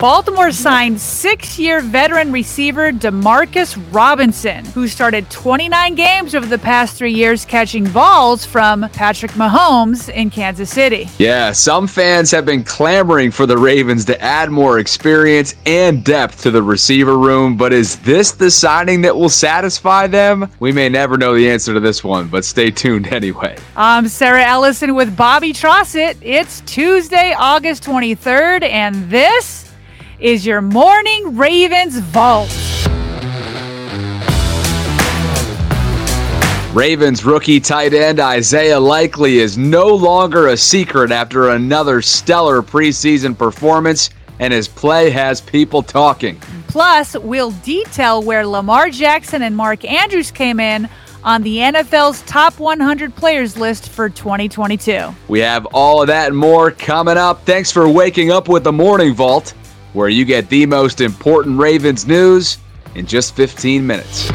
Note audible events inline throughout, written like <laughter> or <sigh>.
Baltimore signed six year veteran receiver Demarcus Robinson, who started 29 games over the past three years catching balls from Patrick Mahomes in Kansas City. Yeah, some fans have been clamoring for the Ravens to add more experience and depth to the receiver room, but is this the signing that will satisfy them? We may never know the answer to this one, but stay tuned anyway. I'm Sarah Ellison with Bobby Trossett. It's Tuesday, August 23rd, and this is your morning Ravens Vault. Ravens rookie tight end Isaiah Likely is no longer a secret after another stellar preseason performance, and his play has people talking. Plus, we'll detail where Lamar Jackson and Mark Andrews came in on the NFL's top 100 players list for 2022. We have all of that and more coming up. Thanks for waking up with the Morning Vault where you get the most important Ravens news in just 15 minutes.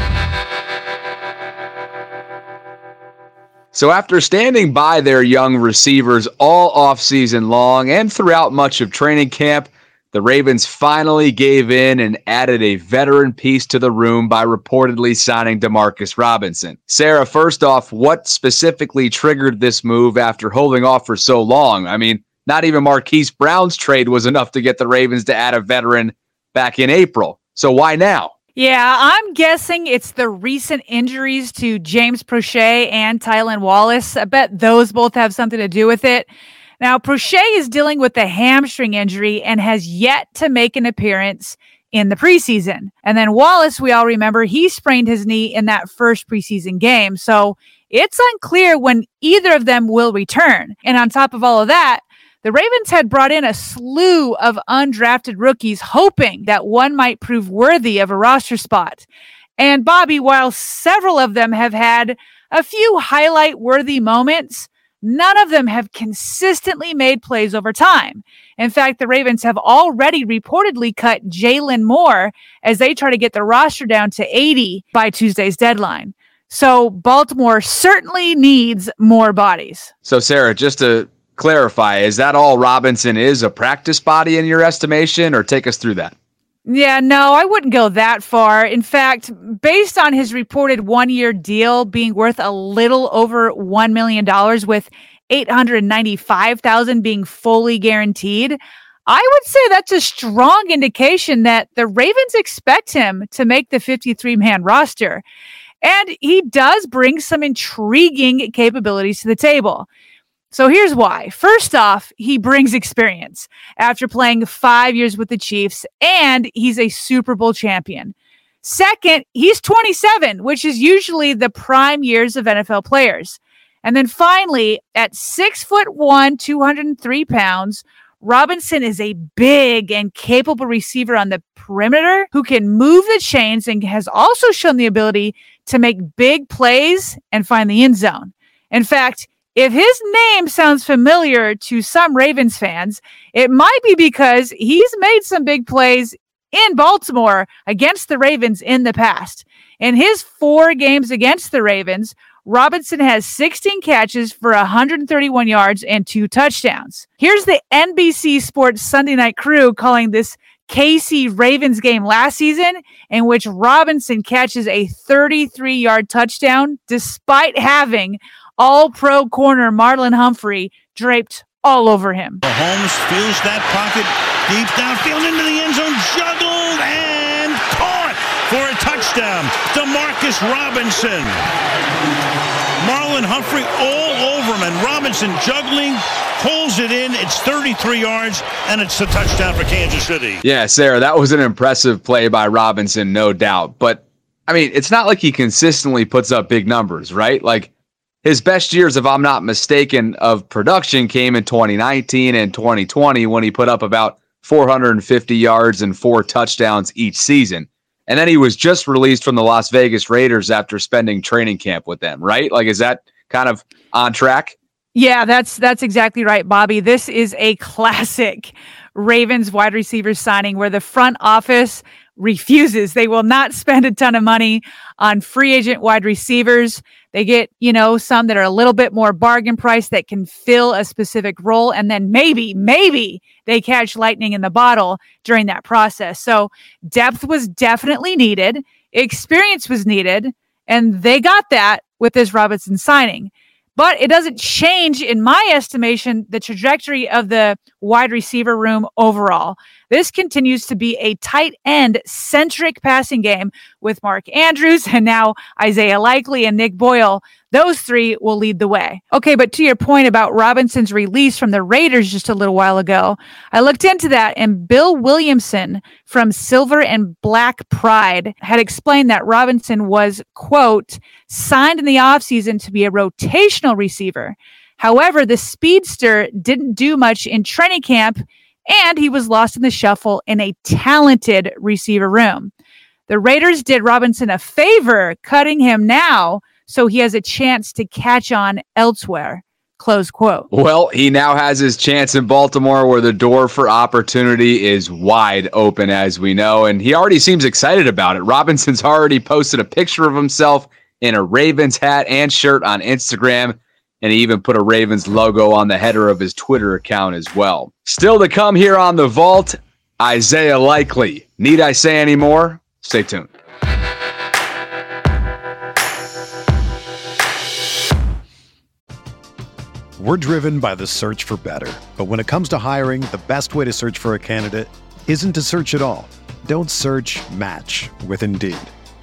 So, after standing by their young receivers all offseason long and throughout much of training camp, the Ravens finally gave in and added a veteran piece to the room by reportedly signing Demarcus Robinson. Sarah, first off, what specifically triggered this move after holding off for so long? I mean, not even Marquise Brown's trade was enough to get the Ravens to add a veteran back in April. So why now? Yeah, I'm guessing it's the recent injuries to James Proche and Tylan Wallace. I bet those both have something to do with it. Now, Proche is dealing with a hamstring injury and has yet to make an appearance in the preseason. And then Wallace, we all remember, he sprained his knee in that first preseason game. So it's unclear when either of them will return. And on top of all of that, the Ravens had brought in a slew of undrafted rookies, hoping that one might prove worthy of a roster spot. And Bobby, while several of them have had a few highlight worthy moments, none of them have consistently made plays over time. In fact, the Ravens have already reportedly cut Jalen Moore as they try to get the roster down to 80 by Tuesday's deadline. So Baltimore certainly needs more bodies. So, Sarah, just to clarify, is that all Robinson is a practice body in your estimation, or take us through that? Yeah, no, I wouldn't go that far. In fact, based on his reported one year deal being worth a little over $1 million with 895,000 being fully guaranteed, I would say that's a strong indication that the Ravens expect him to make the 53 man roster. And he does bring some intriguing capabilities to the table. So here's why. First off, he brings experience after playing five years with the Chiefs, and he's a Super Bowl champion. Second, he's 27, which is usually the prime years of NFL players. And then finally, at six foot one, 203 pounds, Robinson is a big and capable receiver on the perimeter who can move the chains and has also shown the ability to make big plays and find the end zone. In fact, if his name sounds familiar to some Ravens fans, it might be because he's made some big plays in Baltimore against the Ravens in the past. In his four games against the Ravens, Robinson has 16 catches for 131 yards and two touchdowns. Here's the NBC Sports Sunday Night Crew calling this KC Ravens game last season, in which Robinson catches a 33 yard touchdown despite having all pro corner Marlon Humphrey draped all over him. Holmes feels that pocket deep downfield into the end zone, juggled and caught for a touchdown. Demarcus Robinson. Marlon Humphrey all over him, and Robinson juggling, pulls it in. It's 33 yards, and it's a touchdown for Kansas City. Yeah, Sarah, that was an impressive play by Robinson, no doubt. But I mean, it's not like he consistently puts up big numbers, right? Like his best years, if I'm not mistaken, of production came in 2019 and 2020 when he put up about 450 yards and four touchdowns each season. And then he was just released from the Las Vegas Raiders after spending training camp with them, right? Like, is that kind of on track? Yeah, that's that's exactly right, Bobby. This is a classic Ravens wide receiver signing where the front office refuses. They will not spend a ton of money on free agent wide receivers. They get, you know, some that are a little bit more bargain price that can fill a specific role. And then maybe, maybe they catch lightning in the bottle during that process. So depth was definitely needed, experience was needed, and they got that with this Robinson signing. But it doesn't change, in my estimation, the trajectory of the wide receiver room overall. This continues to be a tight end centric passing game with Mark Andrews and now Isaiah Likely and Nick Boyle. Those three will lead the way. Okay, but to your point about Robinson's release from the Raiders just a little while ago, I looked into that and Bill Williamson from Silver and Black Pride had explained that Robinson was, quote, signed in the offseason to be a rotational receiver. However, the speedster didn't do much in training camp and he was lost in the shuffle in a talented receiver room. The Raiders did Robinson a favor cutting him now so he has a chance to catch on elsewhere. Close quote. Well, he now has his chance in Baltimore where the door for opportunity is wide open, as we know. And he already seems excited about it. Robinson's already posted a picture of himself in a Ravens hat and shirt on Instagram and he even put a Ravens logo on the header of his Twitter account as well. Still to come here on the vault, Isaiah Likely. Need I say any more? Stay tuned. We're driven by the search for better. But when it comes to hiring, the best way to search for a candidate isn't to search at all. Don't search match with Indeed.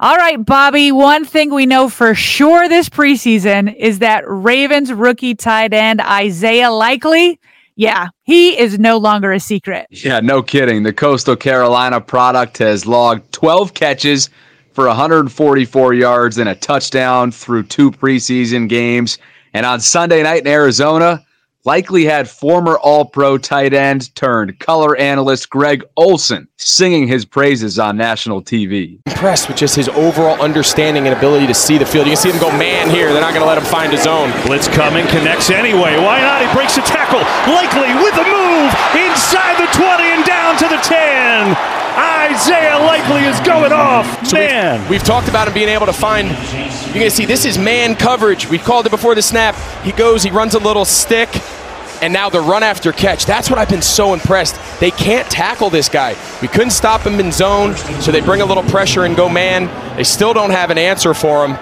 All right, Bobby. One thing we know for sure this preseason is that Ravens rookie tight end Isaiah Likely, yeah, he is no longer a secret. Yeah, no kidding. The Coastal Carolina product has logged 12 catches for 144 yards and a touchdown through two preseason games. And on Sunday night in Arizona, likely had former All Pro tight end turned color analyst Greg Olsen singing his praises on national TV. Impressed with just his overall understanding and ability to see the field. You can see him go man here. They're not going to let him find his own. Blitz coming, connects anyway. Why not? He breaks a tackle. Likely with the move inside the 20 and down to the 10. Isaiah Likely is going off. So man. We've, we've, talked about him being able to find. You're going to see this is man coverage. We called it before the snap. He goes, he runs a little stick, and now the run after catch. That's what I've been so impressed. They can't tackle this guy. We couldn't stop him in zone, so they bring a little pressure and go man. They still don't have an answer for him.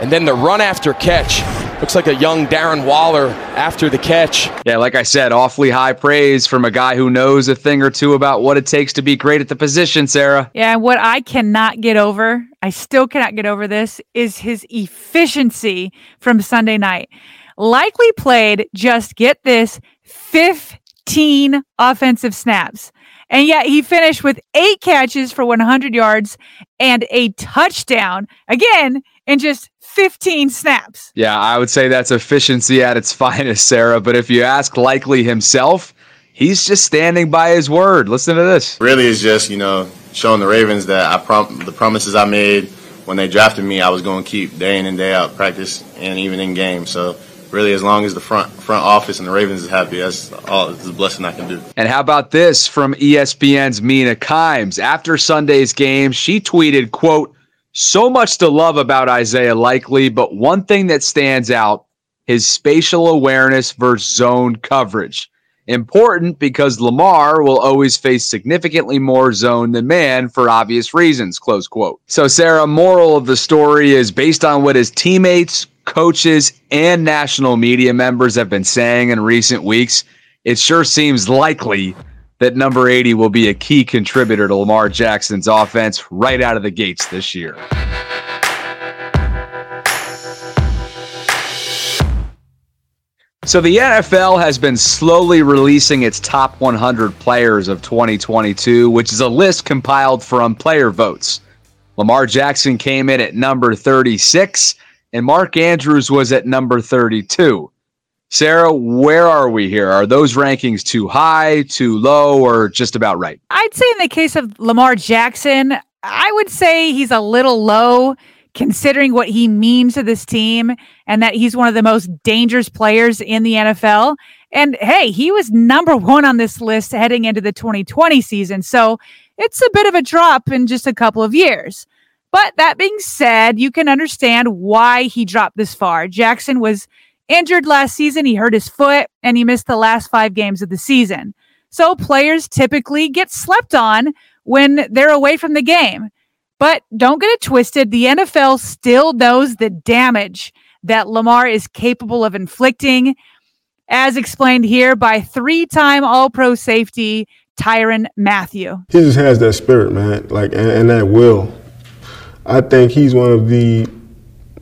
And then the run after catch. Looks like a young Darren Waller after the catch. Yeah, like I said, awfully high praise from a guy who knows a thing or two about what it takes to be great at the position, Sarah. Yeah, what I cannot get over, I still cannot get over this, is his efficiency from Sunday night. Likely played, just get this, 15 offensive snaps. And yet he finished with eight catches for 100 yards and a touchdown. Again, in just 15 snaps. Yeah, I would say that's efficiency at its <laughs> finest, Sarah. But if you ask Likely himself, he's just standing by his word. Listen to this. Really, is just you know showing the Ravens that I prom- the promises I made when they drafted me, I was going to keep day in and day out, practice and even in game. So really, as long as the front front office and the Ravens is happy, that's all. It's a blessing I can do. And how about this from ESPN's Mina Kimes after Sunday's game? She tweeted, "quote." So much to love about Isaiah Likely, but one thing that stands out his spatial awareness versus zone coverage. Important because Lamar will always face significantly more zone than man for obvious reasons. Close quote. So, Sarah, moral of the story is based on what his teammates, coaches, and national media members have been saying in recent weeks. It sure seems likely that number 80 will be a key contributor to Lamar Jackson's offense right out of the gates this year. So the NFL has been slowly releasing its top 100 players of 2022, which is a list compiled from player votes. Lamar Jackson came in at number 36 and Mark Andrews was at number 32. Sarah, where are we here? Are those rankings too high, too low, or just about right? I'd say in the case of Lamar Jackson, I would say he's a little low considering what he means to this team and that he's one of the most dangerous players in the NFL. And hey, he was number one on this list heading into the 2020 season. So it's a bit of a drop in just a couple of years. But that being said, you can understand why he dropped this far. Jackson was Injured last season, he hurt his foot and he missed the last five games of the season. So players typically get slept on when they're away from the game. But don't get it twisted. The NFL still knows the damage that Lamar is capable of inflicting, as explained here by three time All Pro safety Tyrann Mathieu. He just has that spirit, man, like, and, and that will. I think he's one of the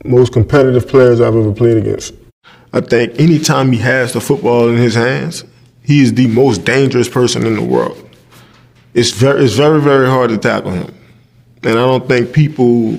most competitive players I've ever played against. I think anytime he has the football in his hands, he is the most dangerous person in the world. It's very, it's very, very hard to tackle him. And I don't think people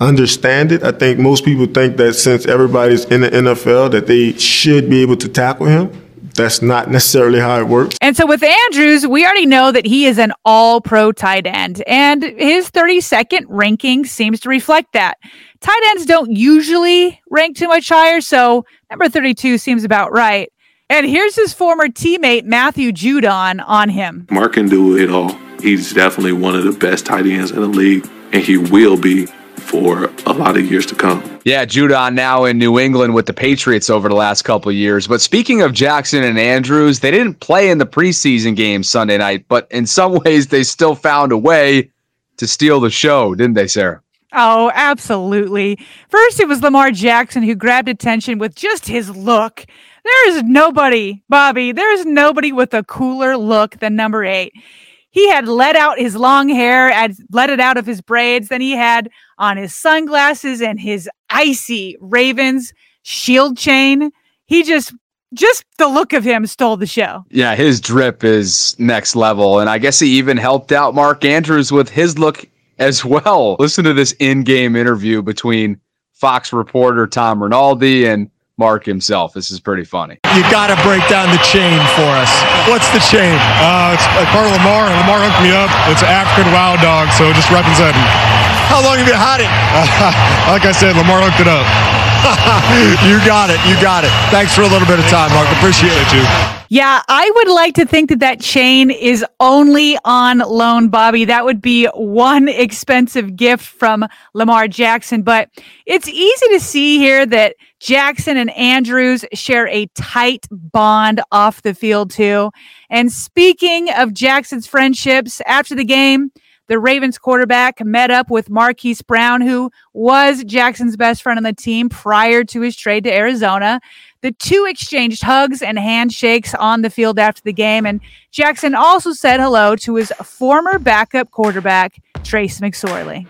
understand it. I think most people think that since everybody's in the NFL that they should be able to tackle him. That's not necessarily how it works. And so with Andrews, we already know that he is an all pro tight end, and his 32nd ranking seems to reflect that. Tight ends don't usually rank too much higher, so number 32 seems about right. And here's his former teammate, Matthew Judon, on him. Mark can do it all. He's definitely one of the best tight ends in the league, and he will be for a lot of years to come. Yeah, Judon now in New England with the Patriots over the last couple of years. But speaking of Jackson and Andrews, they didn't play in the preseason game Sunday night, but in some <laughs> ways they still found a way to steal the show, didn't they, Sarah? Oh, absolutely. First, it was Lamar Jackson who grabbed attention with just his look. There is nobody, Bobby, there is nobody with a cooler look than number eight. He had let out his long hair, and let it out of his braids. Then he had on his sunglasses and his icy Ravens shield chain. He just just the look of him stole the show. Yeah, his drip is next level. And I guess he even helped out Mark Andrews with his look as well. Listen to this in game interview between Fox reporter Tom Rinaldi and Mark himself. This is pretty funny. You got to break down the chain for us. What's the chain? Uh, it's a part of Lamar. Lamar hooked me up. It's an African wild dog, so just representing. How long have you had it? Uh, <laughs> like I said, Lamar hooked it up. <laughs> you got it. You got it. Thanks for a little bit of time, Mark. Appreciate it, you. Yeah, I would like to think that that chain is only on loan, Bobby. That would be one expensive gift from Lamar Jackson. But it's easy to see here that Jackson and Andrews share a tight bond off the field, too. And speaking of Jackson's friendships, after the game, the Ravens quarterback met up with Marquise Brown, who was Jackson's best friend on the team prior to his trade to Arizona. The two exchanged hugs and handshakes on the field after the game. And Jackson also said hello to his former backup quarterback, Trace McSorley.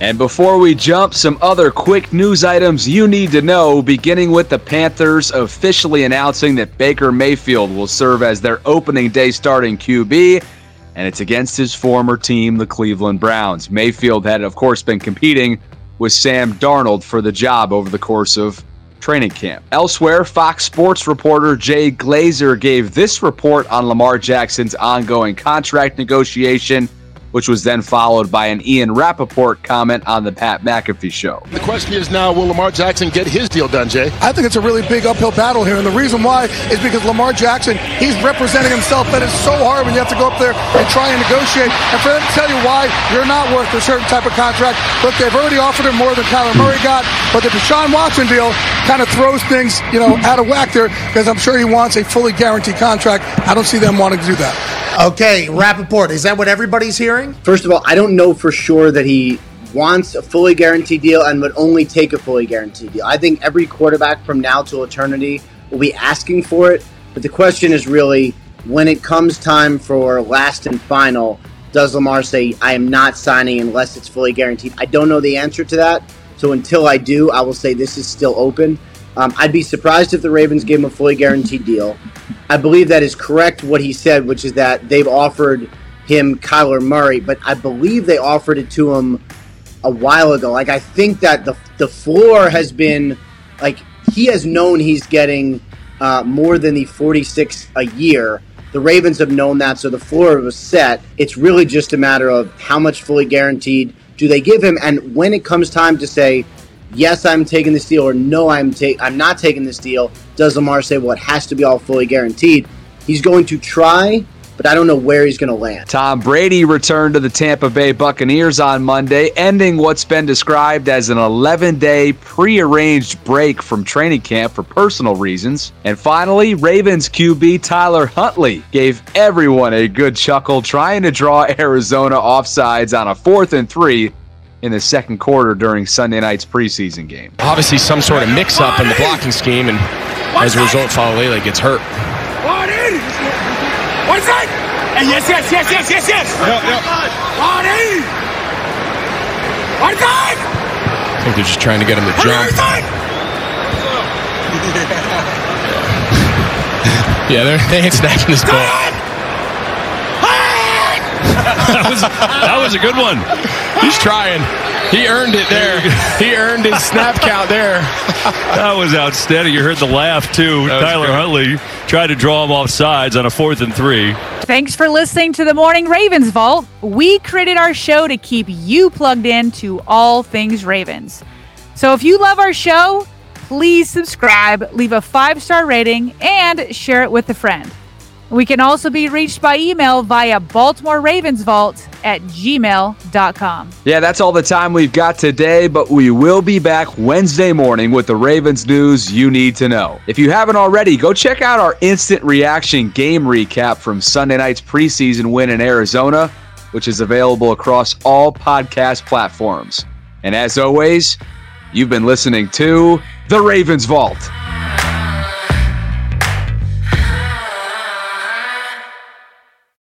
And before we jump, some other quick news items you need to know, beginning with the Panthers officially announcing that Baker Mayfield will serve as their opening day starting QB, and it's against his former team, the Cleveland Browns. Mayfield had, of course, been competing with Sam Darnold for the job over the course of training camp. Elsewhere, Fox Sports reporter Jay Glazer gave this report on Lamar Jackson's ongoing contract negotiation which was then followed by an Ian Rapoport comment on the Pat McAfee show. The question is now, will Lamar Jackson get his deal done, Jay? I think it's a really big uphill battle here, and the reason why is because Lamar Jackson, he's representing himself. That is so hard when you have to go up there and try and negotiate. And for them to tell you why you're not worth a certain type of contract, look, they've already offered him more than Kyler Murray got, but the Deshaun Watson deal kind of throws things, you know, out of whack there because I'm sure he wants a fully guaranteed contract. I don't see them wanting to do that. Okay, Rapoport, is that what everybody's hearing? First of all, I don't know for sure that he wants a fully guaranteed deal and would only take a fully guaranteed deal. I think every quarterback from now till eternity will be asking for it. But the question is really when it comes time for last and final, does Lamar say, I am not signing unless it's fully guaranteed? I don't know the answer to that. So until I do, I will say this is still open. Um, I'd be surprised if the Ravens gave him a fully guaranteed deal. I believe that is correct what he said, which is that they've offered him Kyler Murray, but I believe they offered it to him a while ago. Like I think that the the floor has been like he has known he's getting uh, more than the 46 a year. The Ravens have known that, so the floor was set. It's really just a matter of how much fully guaranteed do they give him, and when it comes time to say yes, I'm taking this deal, or no, I'm ta- I'm not taking this deal, does Lamar say, well, it has to be all fully guaranteed? He's going to try, but I don't know where he's going to land. Tom Brady returned to the Tampa Bay Buccaneers on Monday, ending what's been described as an 11 day pre-arranged break from training camp for personal reasons. And finally, Ravens QB Tyler Huntley gave everyone a good chuckle trying to draw <laughs> Arizona offsides on a fourth and three in the second quarter during Sunday night's preseason game. Obviously, some sort of mix up in the blocking scheme, and as a result, Faalele gets hurt. What's that? Hey, yes, yes, yes, yes, yes, yes. Yep, yep. What's that? I think they're just trying to get him to jump. <laughs> yeah, they're, they ain't snatching his ball. <laughs> that, was, that was a good one. He's trying. He earned it there. He earned his snap <laughs> count there. That was outstanding. You heard the laugh too. Tyler great. Huntley tried to draw him off sides on a fourth and three. Thanks for listening to the Morning Ravens Vault. We created our show to keep you plugged in to all things Ravens. So if you love our show, please subscribe, leave a five star rating, and share it with a friend. We can also be reached by email via Baltimore Ravens Vault at gmail.com. Yeah, that's all the time we've got today, but we will be back Wednesday morning with the Ravens news you need to know. If you haven't already, go check out our instant reaction game recap from Sunday night's preseason win in Arizona, which is available across all podcast platforms. And as always, you've been listening to The Ravens Vault.